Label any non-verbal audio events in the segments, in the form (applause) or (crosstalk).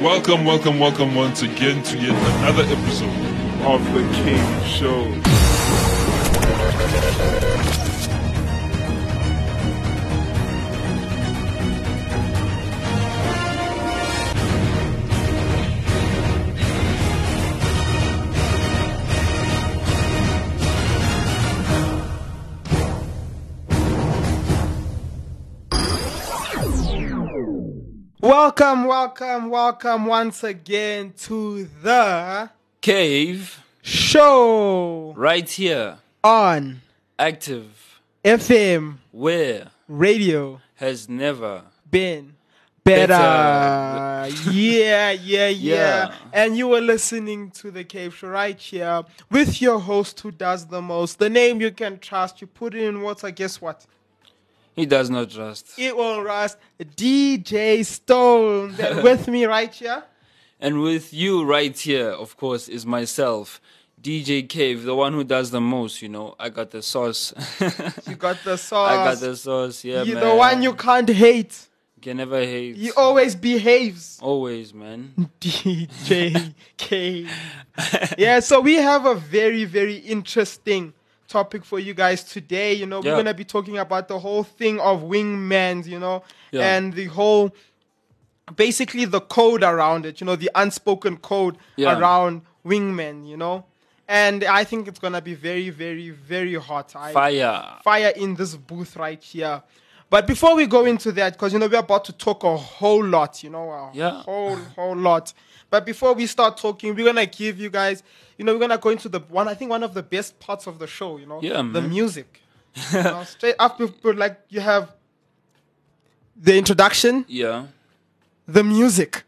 Welcome, welcome, welcome once again to yet another episode. of the King Show. Welcome, welcome, welcome once again to the Cave show right here, on active, FM where radio has never. been better. Better. (laughs) yeah, yeah, yeah, Yeah. And you were listening to the Cave Show right here with your host who does the most. The name you can trust. You put it in water. Guess what? He does not rust. It won't rust. DJ Stone. (laughs) With me right here. And with you right here, of course, is myself, DJ Cave, the one who does the most. You know, I got the sauce. You got the sauce. (laughs) I got the sauce. Yeah, You man. the one you can't hate. You can never hate. He always behaves. Always, man. (laughs) DJ Cave. yeah, so we have a very, very interesting topic for you guys today. You know, we're gonna be talking about the whole thing of wingmans, you know, Yeah. and the whole basically the code around it, you know, the unspoken code Yeah. around wingmen, you know. And I think it's gonna be very, very, very hot. I, Fire. fire in this booth right here. But before we go into that, because you know we're about to talk a whole lot, you know, a Yeah. whole whole lot. But before we start talking, we're gonna give you guys, you know, we're gonna go into the one. I think one of the best parts of the show, you know, Yeah, the man. music. (laughs) Uh, you know, straight after, like you have the introduction, Yeah. the music,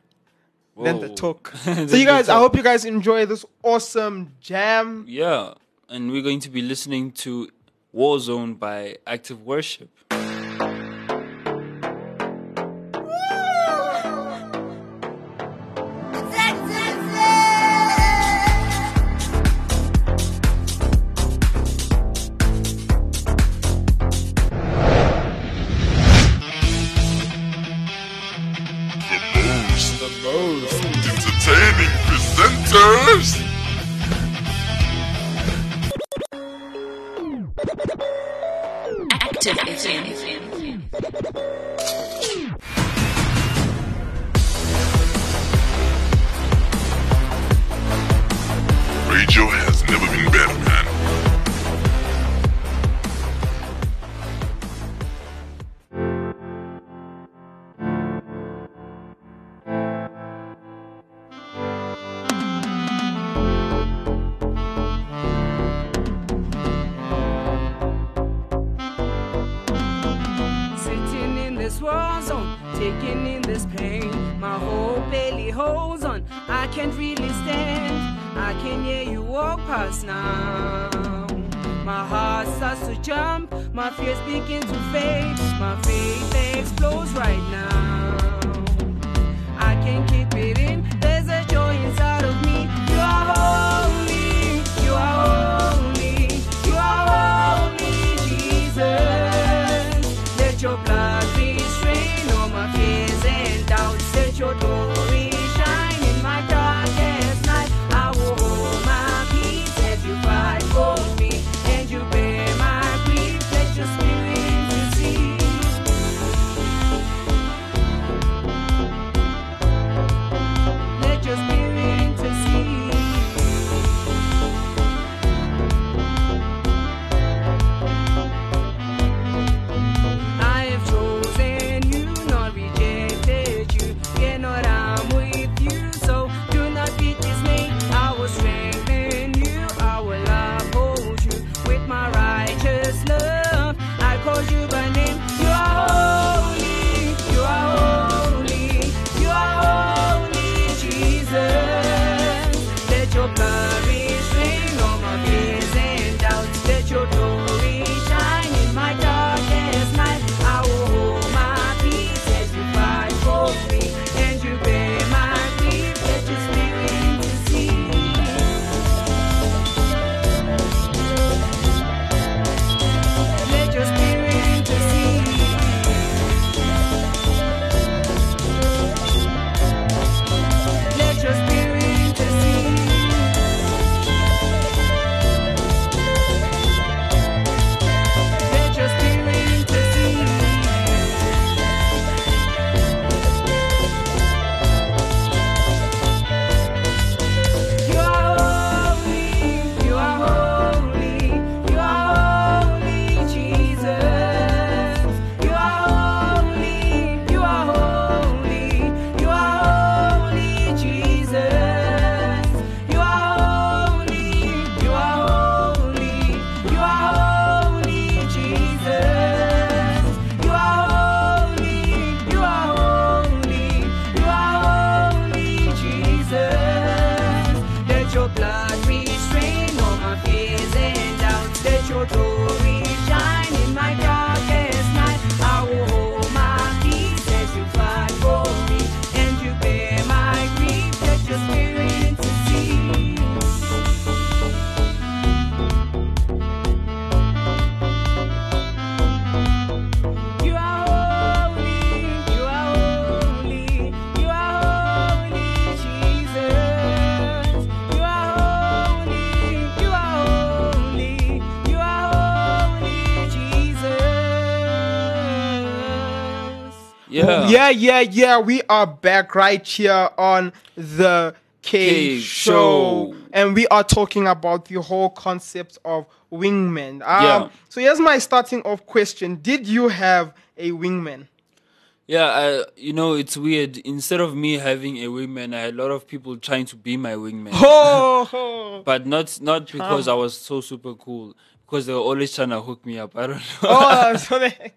then the talk. (laughs) Then so you guys, I hope you guys enjoy this awesome jam. Yeah. And we're going to be listening to Warzone by Active Worship. Yeah, yeah, yeah. We are back right here on the K, K show. Show. and we are talking about the whole concept of wingmen. Um, Yeah. So here's my starting off question: Did you have a wingman? Yeah, I, you know, it's weird. Instead of me having a wingman, I had a lot of people trying to be my wingman. Oh, (laughs) but not not because I was so super cool. Because they were always trying to hook me up. I don't know. oh (laughs) so they,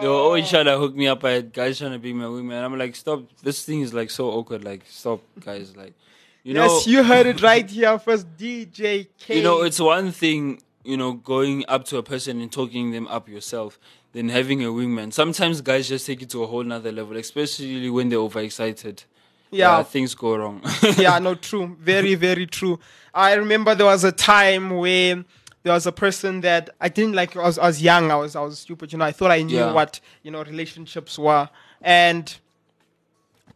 They were always trying to hook me up. I had guys trying to be my wingman. I'm like, stop. This thing is like so awkward. Like, stop, guys. Like, you know, yes, you heard it right here first, DJ K. you know, it's one thing, you know, going up to a person and talking them up yourself than having a wingman. Sometimes guys just take it to a whole nother level, especially when they're overexcited. Yeah. things go wrong. yeah, (laughs) no, true. Very, very true. I remember there was a time where there was a person that I didn't like. I was, I was young. I was, I was stupid. You know, I thought I knew Yeah. what you know relationships were. And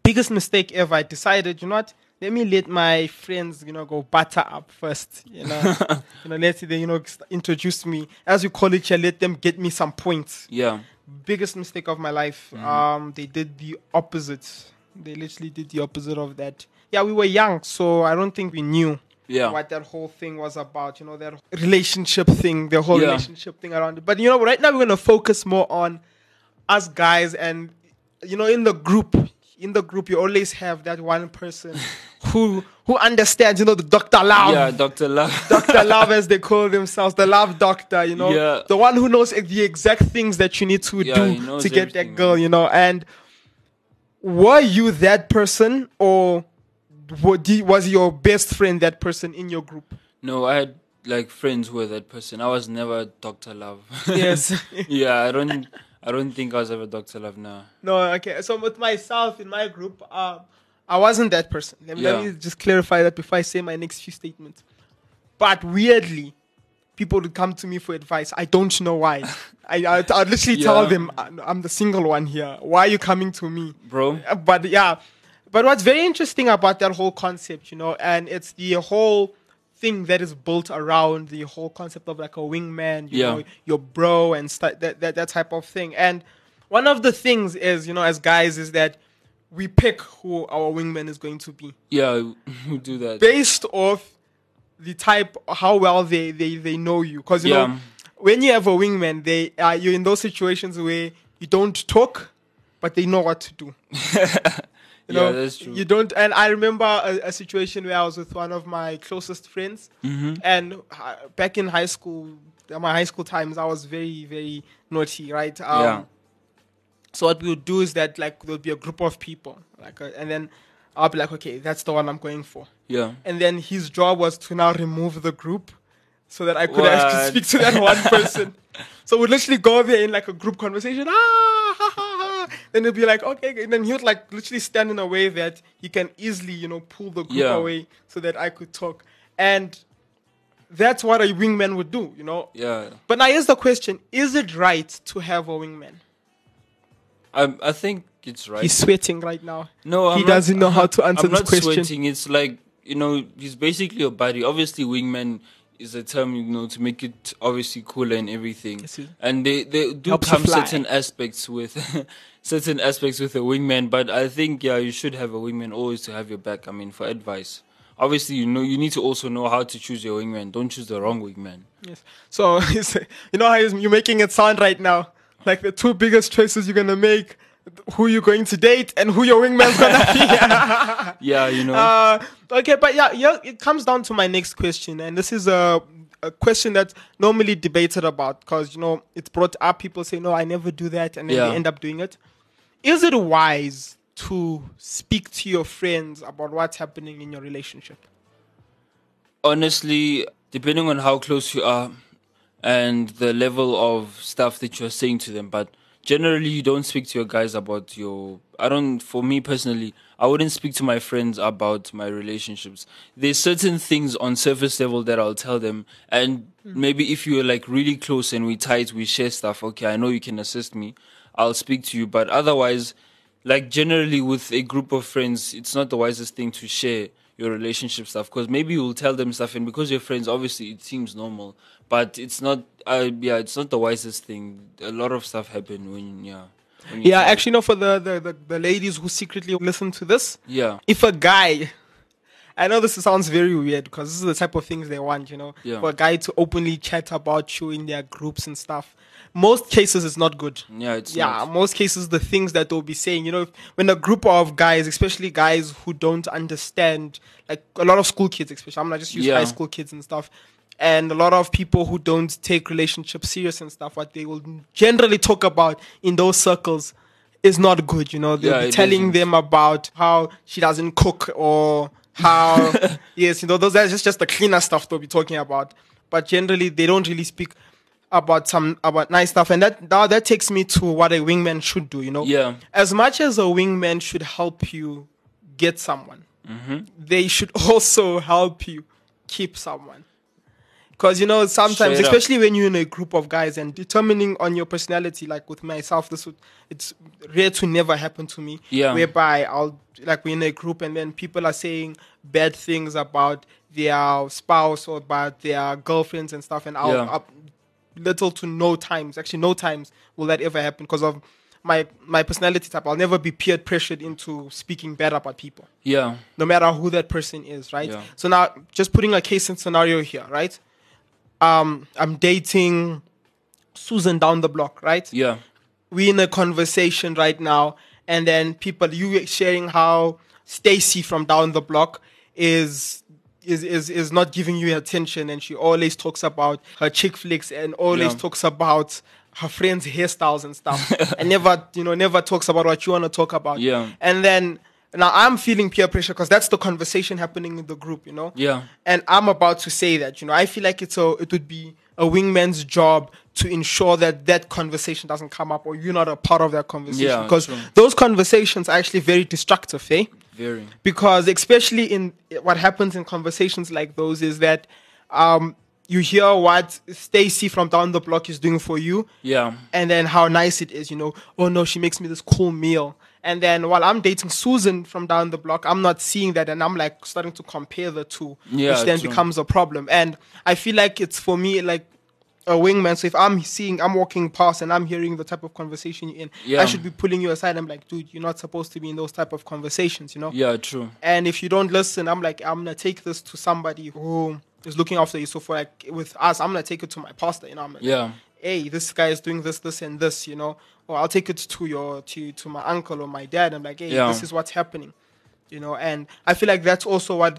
biggest mistake ever. I decided, you know what? Let me let my friends, you know, go butter up first. You know, (laughs) you know, let they, you know, introduce me as you call it. Let them get me some points yeah, biggest mistake of my life. Mm-hmm. Um, they did the opposite. They literally did the opposite of that. Yeah, we were young, so I don't think we knew yeah, what that whole thing was about. You know, that relationship thing, the whole Yeah. relationship thing around it. But you know, right now we're gonna focus more on us guys, and you know, in the group, in the group, you always have that one person (laughs) who who understands. You know, the Doctor Love. yeah. Doctor Love. (laughs) Dr. Love, as they (laughs) call themselves, the love doctor, you know, Yeah. the one who knows the exact things that you need to Yeah, do to get that girl, man. you know. And were you that person, or wa- di- was your best friend that person in your group? No, I had like friends who were that person. I was never Doctor Love. Yes. (laughs) yeah, I don't. I don't think I was ever Doctor Love now. no, okay. So with myself in my group, um, I wasn't that person. Let, me- let me just clarify that before I say my next few statements. But weirdly, people would come to me for advice. I don't know why. I I I'd literally tell them "I'm- the single one here. Why are you coming to me? Bro, But yeah, but what's very interesting about that whole concept, you know, and it's the whole thing that is built around the whole concept of like a wingman, you Yeah. know, your bro and stu- that, that that type of thing. And one of the things is, you know, as guys, is that we pick who our wingman is going to be yeah, we do that. based off the type how well they they, they know you because you Yeah. know when you have a wingman they are you're in those situations where you don't talk but they know what to do (laughs) you Yeah, that's true. you don't and i remember a, a situation where i was with one of my closest friends Mm-hmm. and uh, back in high school my high school times i was very very naughty right um, Yeah. so what we would do is that like there'll be a group of people like uh, and then i'll be like okay that's the one i'm going for Yeah, and then his job was to now remove the group so that I could actually speak to that one person. (laughs) so we'd literally go there in like a group conversation. Ah. Then it'd be like, okay. And then he would like literally stand in a way that he can easily, you know, pull the group Yeah. away so that I could talk. And that's what a wingman would do, you know. yeah. But now here's the question: Is it right to have a wingman? I I think it's right. He's sweating right now. no, he I'm doesn't know how to answer I'm this not question. sweating. It's like you know, he's basically a buddy. Obviously, wingman is a term you know to make it obviously cooler and everything. And they they do Helps come certain aspects with (laughs) certain aspects with a wingman. But I think yeah, you should have a wingman always to have your back. I mean, for advice. Obviously, you know you need to also know how to choose your wingman. Don't choose the wrong wingman. Yes. So (laughs) you know how you're making it sound right now, like the two biggest choices you're gonna make, who you're going to date and who your wingman's gonna be. (laughs) Yeah, you (laughs) know. uh, okay, but yeah, yeah, it comes down to my next question, and this is a, a question that's normally debated about because you know it's brought up. People say, "No, I never do that," and then Yeah. they end up doing it. Is it wise to speak to your friends about what's happening in your relationship? honestly, depending on how close you are and the level of stuff that you're saying to them, but generally you don't speak to your guys about your I don't for me personally, I wouldn't speak to my friends about my relationships. There's certain things on surface level that I'll tell them and hmm. maybe if you're like really close and we tight, we share stuff, okay, I know you can assist me. I'll speak to you, but otherwise like generally with a group of friends, it's not the wisest thing to share your relationship stuff because maybe you'll tell them stuff and because you're friends, obviously it seems normal, but it's not. Uh, yeah, it's not the wisest thing. A lot of stuff happen when yeah. when Yeah, actually, no. For the, the the the ladies who secretly listen to this, Yeah. if a guy I know this sounds very weird because this is the type of things they want, you know, Yeah. for a guy to openly chat about you in their groups and stuff. Most cases, it's not good. Yeah, it's yeah, not. most cases, the things that they'll be saying, you know, if- when a group of guys, especially guys who don't understand, like a lot of school kids, especially, I'm not just use Yeah. high school kids and stuff, and a lot of people who don't take relationships serious and stuff, what they will generally talk about in those circles is not good, you know. They'll Yeah, be telling isn't. them about how she doesn't cook or how, (laughs) yes, you know, those are just, just the cleaner stuff they'll be talking about. But generally, they don't really speak about some about nice stuff and that now that takes me to what a wingman should do you know Yeah. as much as a wingman should help you get someone Mm-hmm. they should (laughs) also help you keep someone because you know sometimes Straight up. especially when you're in a group of guys and determining on your personality like with myself this would it's rare to never happen to me Yeah. whereby i'll like we're in a group and then people are saying bad things about their spouse or about their girlfriends and stuff and i'll, Yeah. I'll little to no times actually no times will that ever happen because of my my personality type i'll never be peer pressured into speaking bad about people Yeah. no matter who that person is right Yeah. so now just putting a case and scenario here right um i'm dating susan down the block right Yeah. we in a conversation right now and then people you sharing how stacy from down the block is is, is is not giving you attention and she always talks about her chick flicks and always Yeah. talks about her friends hairstyles and stuff (laughs) and never you know never talks about what you want to talk about Yeah. and then now i'm feeling peer pressure because that's the conversation happening in the group you know Yeah. and I'm about to say that, you know, I feel like it's a, it would be a wingman's job to ensure that that conversation doesn't come up or you're not a part of that conversation. Yeah, because true. those conversations are actually very destructive, eh? Very. Because especially in what happens in conversations like those is that um, you hear what Stacy from down the block is doing for you, Yeah. and then how nice it is, you know. Oh no, she makes me this cool meal. And then while I'm dating Susan from down the block, I'm not seeing that, and I'm like starting to compare the two, Yeah, which then true. becomes a problem. And I feel like it's for me like a wingman. So if I'm seeing, I'm walking past, and I'm hearing the type of conversation you're in, Yeah. I should be pulling you aside. I'm like, dude, you're not supposed to be in those type of conversations, you know. Yeah. True. And if you don't listen, I'm like, I'm gonna take this to somebody who is looking after you. So for like with us, I'm gonna take it to my pastor. You know, I'm like, Yeah. hey, this guy is doing this, this, and this. You know, or I'll take it to your to to my uncle or my dad. I'm like, hey, Yeah. this is what's happening. You know, and I feel like that's also what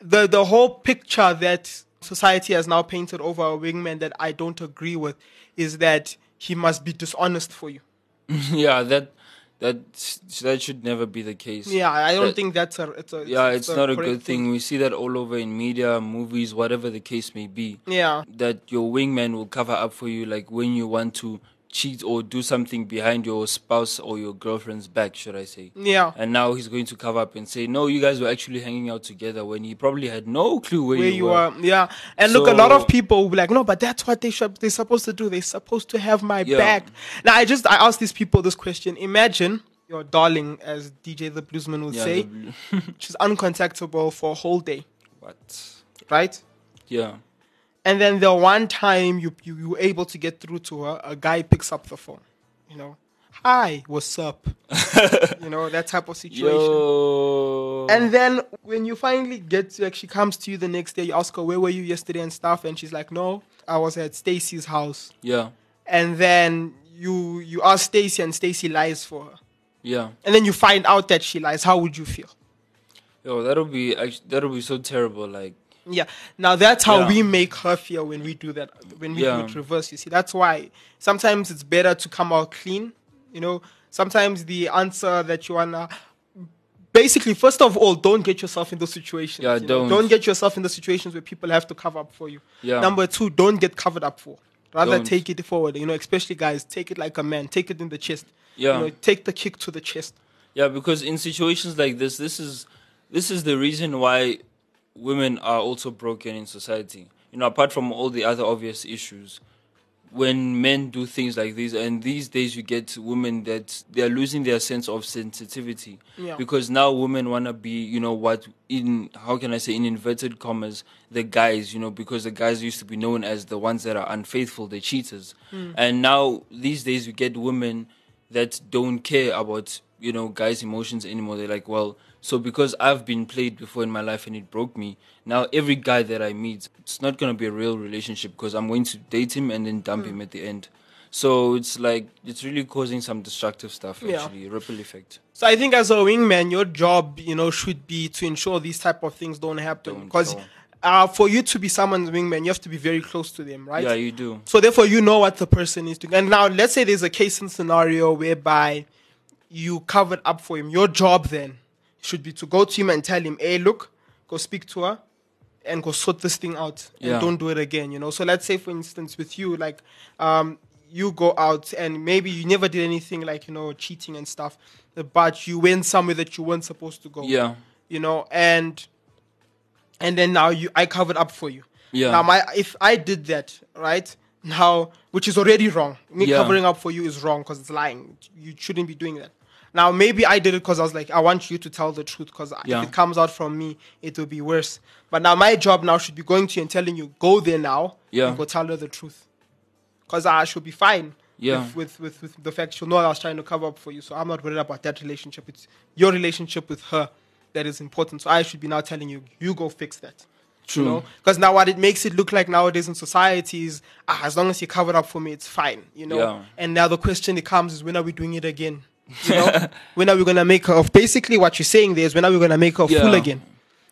the the whole picture that society has now painted over a wingman that I don't agree with is that he must be dishonest for you. (laughs) yeah. That that that should never be the case. Yeah, I don't That- think that's a. It's a Yeah, it's not a correct good thing. We see that all over in media, movies, whatever the case may be. Yeah. That your wingman will cover up for you, like when you want to cheat or do something behind your spouse or your girlfriend's back, should I say? Yeah. And now he's going to cover up and say, "No, you guys were actually hanging out together," when he probably had no clue where, where you, you were. are. Yeah, and look, a lot of people will be like, "No, but that's what they should. They're supposed to do. They're supposed to have my Yeah. back." Now, I just I ask these people this question: Imagine your darling, as DJ the Bluesman would Yeah, say, the- (laughs) she's uncontactable for a whole day, what? right? Yeah, And then the one time you you you were able to get through to her, a guy picks up the phone. You know, hi, what's up? (laughs) you know that type of situation. yo, And then when you finally get to, like, she comes to you the next day, you ask her, where were you yesterday and stuff? And she's like, no, I was at Stacy's house. yeah, And then you you ask Stacy and Stacy lies for her. yeah. And then you find out that she lies. How would you feel? Yo, that'll be that'll be so terrible. Like, Yeah. Now that's how Yeah. we make her feel when we do that. When we Yeah. do it reverse, you see. That's why sometimes it's better to come out clean. You know, sometimes the answer that you wanna basically first of all, don't get yourself in those situations. Yeah, don't. Don't get yourself in the situations where people have to cover up for you. Yeah. Number two, don't get covered up for. Rather Don't. take it forward. You know, especially guys, take it like a man. Take it in the chest. Yeah. You know, take the kick to the chest. Yeah, because in situations like this, this is this is the reason why women are also broken in society. You know, apart from all the other obvious issues, when men do things like this, and these days you get women that they are losing their sense of sensitivity Yeah. because now women wanna be, you know, what in how can I say in inverted commas, the guys, you know, because the guys used to be known as the ones that are unfaithful, the cheaters, hmm. and now these days you get women that don't care about you know guys' emotions anymore. They're like, well, so because I've been played before in my life and it broke me, now every guy that I meet, it's not gonna be a real relationship because I'm going to date him and then dump him at the end. So it's like it's really causing some destructive stuff. Yeah. Ripple effect. So I think as a wingman, your job, you know, should be to ensure these type of things don't happen. Because uh, for you to be someone's wingman, you have to be very close to them, right? Yeah, you do. So therefore, you know what the person is doing. And now, let's say there's a case and scenario whereby you covered up for him. Your job then should be to go to him and tell him, "Hey, look, go speak to her." And go sort this thing out, and Yeah. don't do it again. You know. So let's say, for instance, with you, like, um, you go out and maybe you never did anything like you know cheating and stuff, but you went somewhere that you weren't supposed to go Yeah, you know, and and then now you I covered up for you. Yeah. Now my if I did that, right? Now which is already wrong. Me Yeah. covering up for you is wrong because it's lying. You shouldn't be doing that. Now maybe I did it because I was like, I want you to tell the truth because Yeah. if it comes out from me, it will be worse. But now my job now should be going to you and telling you, go there now Yeah. and go tell her the truth. Because I should be fine. Yeah. With, with, with, with the fact she'll know I was trying to cover up for you. So I'm not worried about that relationship. It's your relationship with her that is important. So I should be now telling you, you go fix that. true. You know? Because now what it makes it look like nowadays in society is, ah, as long as you cover up for me, it's fine. You know. Yeah. And now the question that comes is, when are we doing it again? You know. (laughs) when are we gonna make her? Of basically, what you're saying there is, when are we gonna make her a fool again?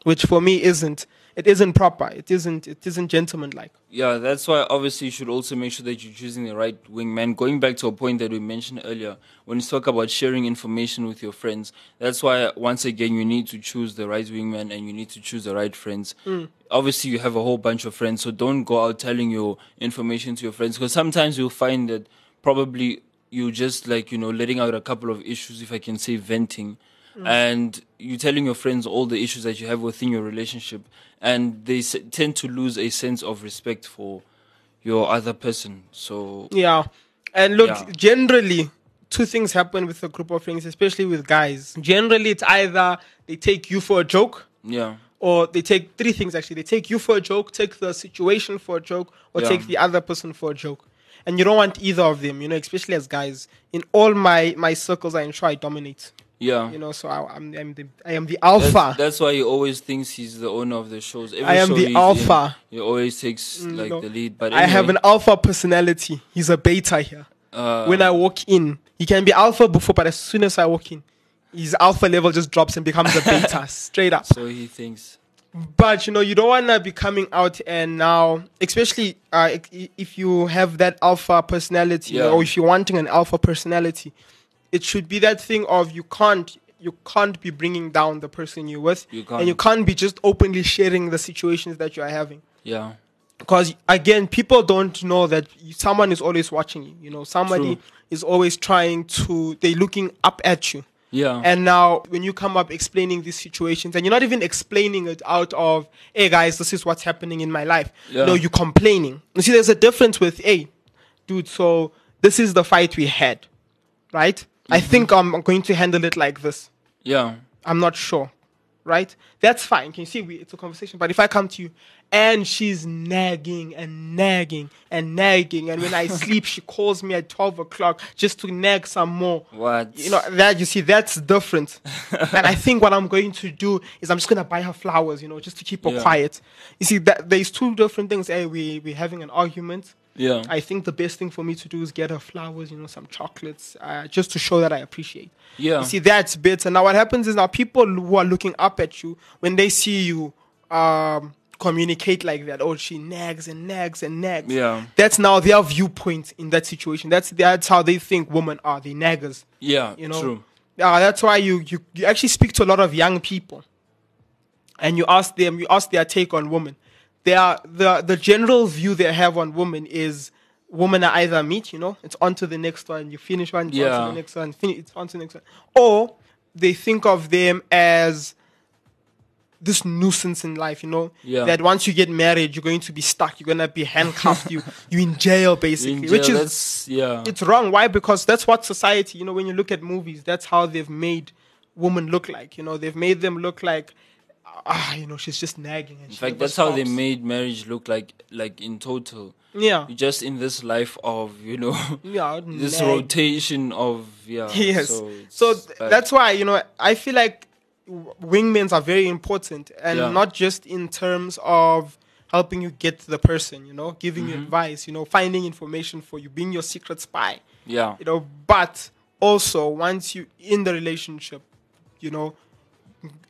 Which for me isn't. It isn't proper. It isn't. It isn't gentlemanlike. Yeah, that's why obviously you should also make sure that you're choosing the right wingman. Going back to a point that we mentioned earlier, when you talk about sharing information with your friends, that's why once again you need to choose the right wingman and you need to choose the right friends. Mm. Obviously, you have a whole bunch of friends, so don't go out telling your information to your friends because sometimes you'll find that probably you just like you know letting out a couple of issues, if I can say venting, and you're telling your friends all the issues that you have within your relationship, and they s- tend to lose a sense of respect for your other person. So Yeah. And look, Yeah. generally, two things happen with a group of friends, especially with guys. Generally, it's either they take you for a joke, yeah, or they take three things actually. They take you for a joke, take the situation for a joke, or Yeah. take the other person for a joke. And you don't want either of them, you know, especially as guys. In all my my circles, I ensure I dominate. yeah. You know, so I, I'm, I'm the I am the alpha. That's, that's why he always thinks he's the owner of the shows. Every I am show the he's in, alpha. he always takes like no. the lead. But I have an alpha personality. He's a beta here. uh, when I walk in, he can be alpha before, but as soon as I walk in, his alpha level just drops and becomes a beta (laughs) straight up. so he thinks. But you know, you don't want to be coming out and now, especially uh, if you have that alpha personality, Yeah. or if you're wanting an alpha personality, it should be that thing of you can't you can't be bringing down the person you're with, You and you can't. be just openly sharing the situations that you are having Yeah, because again people don't know that someone is always watching you you know somebody True. is always trying to they're looking up at you yeah, and now when you come up explaining these situations and you're not even explaining it out of hey guys this is what's happening in my life Yeah. no you're complaining you see there's a difference with hey dude so this is the fight we had right i Mm-hmm. think i'm going to handle it like this yeah, I'm not sure. Right? That's fine. Can you see we, it's a conversation? But if I come to you and she's nagging and nagging and nagging, and when I (laughs) sleep, she calls me at 12 o'clock just to nag some more. What? You know, that you see, that's different. (laughs) and I think what I'm going to do is I'm just going to buy her flowers, you know, just to keep her Yeah. quiet. You see, that there's two different things. Hey, we, we're having an argument. Yeah, I think the best thing for me to do is get her flowers, you know, some chocolates, uh, just to show that I appreciate. yeah, You see, that's better. Now, what happens is now people who are looking up at you, when they see you um, communicate like that, oh, she nags and nags and nags. Yeah. That's now their viewpoint in that situation. That's that's how they think women are. They naggers. yeah. You know. True. Uh, that's why you, you you actually speak to a lot of young people, and you ask them, you ask their take on women. They are the the general view they have on women is women are either meat, you know, it's on to the next one. You finish one, it's on to the next one, finish, it's on to the next one, or they think of them as this nuisance in life, you know, Yeah. that once you get married, you're going to be stuck, you're gonna be handcuffed, you you in jail basically, In which is yeah, it's wrong. Why? Because that's what society, you know, when you look at movies, that's how they've made women look like. You know, they've made them look like ah, you know, she's just nagging. And In fact, that's how they made marriage look like. Like in total, Yeah, you're just in this life of you know (laughs) yeah. (laughs) this nag. rotation of yeah. (laughs) Yes. So, So, th- that's why you know I feel like w- wingmans are very important, and Yeah. not just in terms of helping you get to the person, you know, giving Mm-hmm. you advice, you know, finding information for you, being your secret spy, yeah. you know, but also once you in the relationship, you know,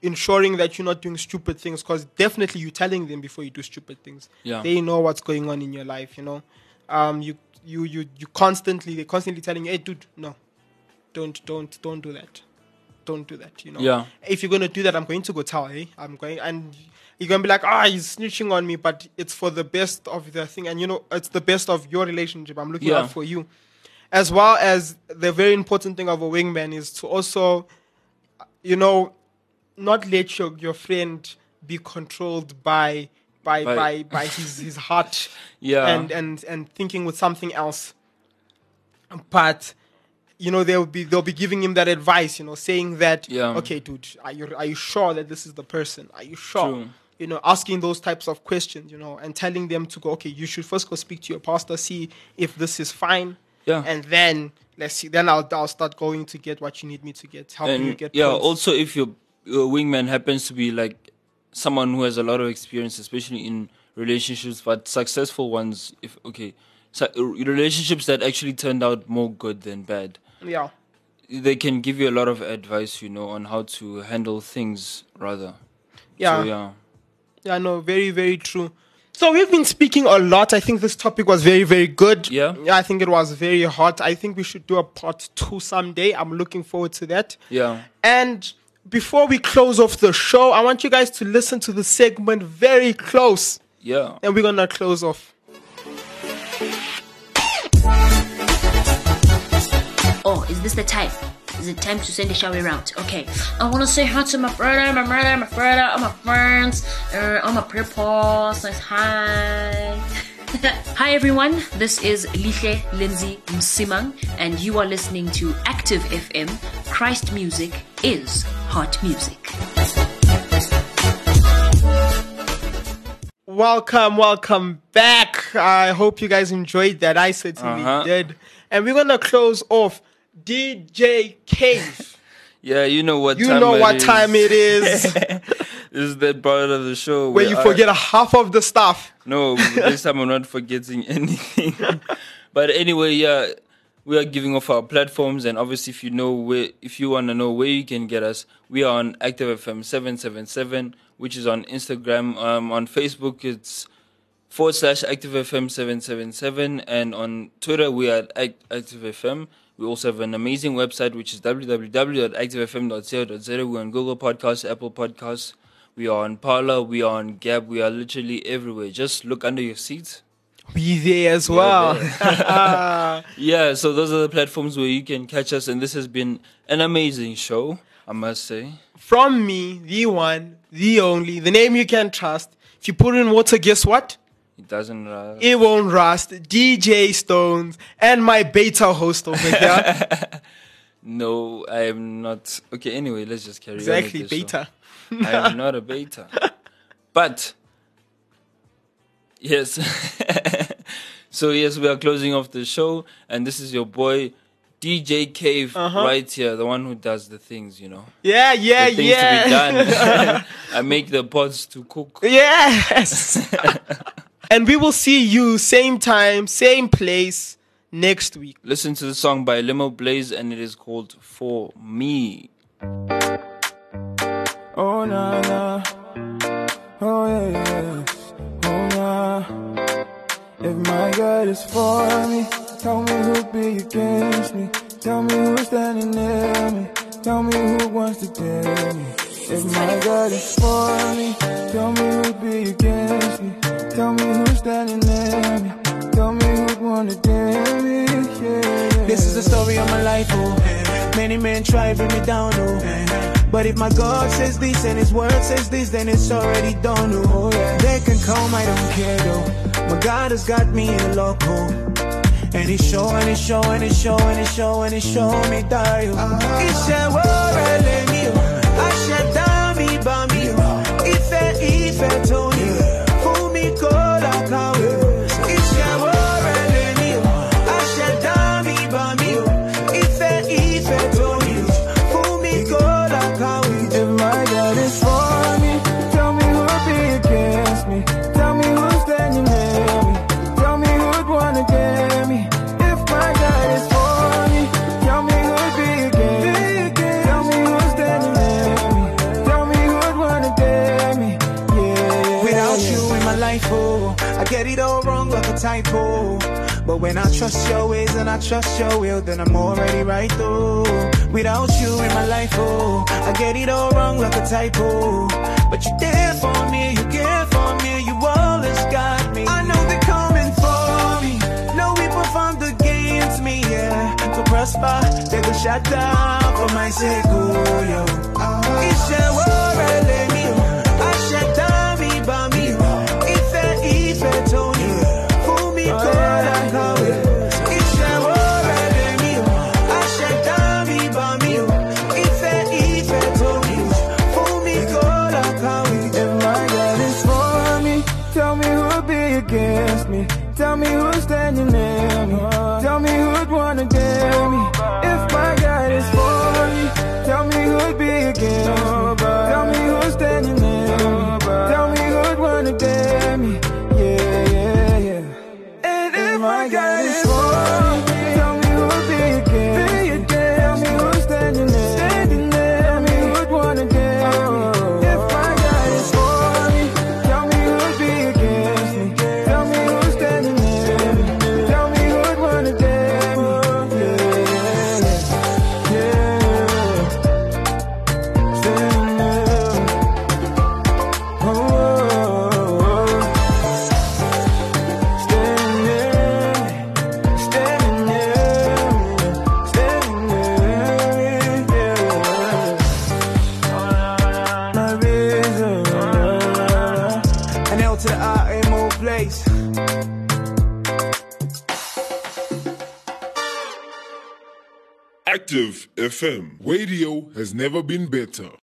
ensuring that you're not doing stupid things because definitely you're telling them before you do stupid things. Yeah. They know what's going on in your life, you know. Um, you you you you constantly they're constantly telling you, hey, dude, no, don't don't don't do that, don't do that. You know. Yeah. If you're gonna do that, I'm going to go tell. Hey, I'm going and. You're gonna be like, ah, he's snitching on me, but it's for the best of the thing, and you know, it's the best of your relationship. I'm looking Yeah. out for you, as well as the very important thing of a wingman is to also, you know, not let your your friend be controlled by by By- by, by his his heart (laughs) Yeah. and and and thinking with something else but you know they'll be they'll be giving him that advice you know saying that Yeah. okay dude are you are you sure that this is the person are you sure True. you know asking those types of questions you know and telling them to go okay you should first go speak to your pastor see if this is fine Yeah. and then let's see then i'll i'll start going to get what you need me to get helping you get yeah points. also if your wingman happens to be like someone who has a lot of experience especially in relationships but successful ones if okay so, uh, relationships that actually turned out more good than bad yeah they can give you a lot of advice you know on how to handle things rather yeah so, yeah Yeah, no, very, very true. So we've been speaking a lot. I think this topic was very, very good. Yeah. I think it was very hot. I think we should do a part two someday. I'm looking forward to that. yeah And before we close off the show, I want you guys to listen to the segment very close. yeah And we're gonna close off. Oh, is this the time? Is it time to send a shower out? Okay. I want to say hi to my brother, my mother, my brother, all my friends, uh, all my people. Says hi. (laughs) hi everyone. This is Lihle Lindsay Msimang, and you are listening to Active FM. Christ music is hot music. Welcome, welcome back. I hope you guys enjoyed that. I certainly Uh-huh. did. And we're gonna close off DJ Cave. (laughs) yeah you know what You time know it what is. time it is. (laughs) this is that part of the show where you I- forget half of the stuff. No, this time I'm not forgetting (laughs) anything. but anyway, yeah, we are giving off our platforms, and obviously, if you know where, if you want to know where you can get us, we are on Active FM seven seven seven, which is on Instagram. Um, on Facebook, it's forward slash Active FM seven seven seven, and on Twitter, we are at Act- Active FM. We also have an amazing website, which is www.activefm.co.za. We're on Google Podcasts, Apple Podcasts. We are on Parler, we are on Gab, we are literally everywhere. Just look under your seats. Be there as well. (laughs) Yeah, so those are the platforms where you can catch us, and this has been an amazing show, I must say. From me, the one, the only, the name you can trust. If you put it in water, guess what? It doesn't. rust. It won't rust. DJ Stones and my beta host over here. (laughs) no, I am not. Okay, anyway, let's just carry exactly, on. Exactly, beta. I am not a beta. (laughs) But yes. So yes, we are closing off the show, and this is your boy DJ Cave Uh-huh. right here, the one who does the things, you know, Yeah, yeah, the things yeah. to be done. (laughs) (laughs) I make the pots to cook. Yes. (laughs) and we will see you same time, same place next week. Listen to the song by Limoblaze, and it is called For Me. Oh na na, oh yeah, yeah. Nah. If my God is for me, tell me who be against me. Tell me who's standing near me. Tell me who wants to dare me. If my God is for me, tell me who be against me. Tell me who's standing near me. Tell me who wanna dare me. Yeah. This is the story of my life, oh. Many men try to bring me down, oh. But if my God says this and His word says this, then it's already done, oh. God has got me loco. And he show, and he show, and he show, and he show, and he show me dayo. Iṣẹ́ I said, lè mi o, àṣẹ dá mi bá mi o, ìfẹ́ ìfẹ́ tó ní, fún kò. But when I trust your ways and I trust your will, then I'm already right through. Without you in my life, oh, I get it all wrong like a typo. But you're there for me, you care for me, you always got me. I know they're coming for me. No weapon formed against me, yeah. To prosper, they go shut down for my sake, oh, yo. Mi o. Ìfẹ́ ìfẹ́ tó ní o, fún mi kọ́ lákàwé. If my God is for me, tell me by me. It's an eat to me. who'll be against me. Tell me who's standing near has never been better.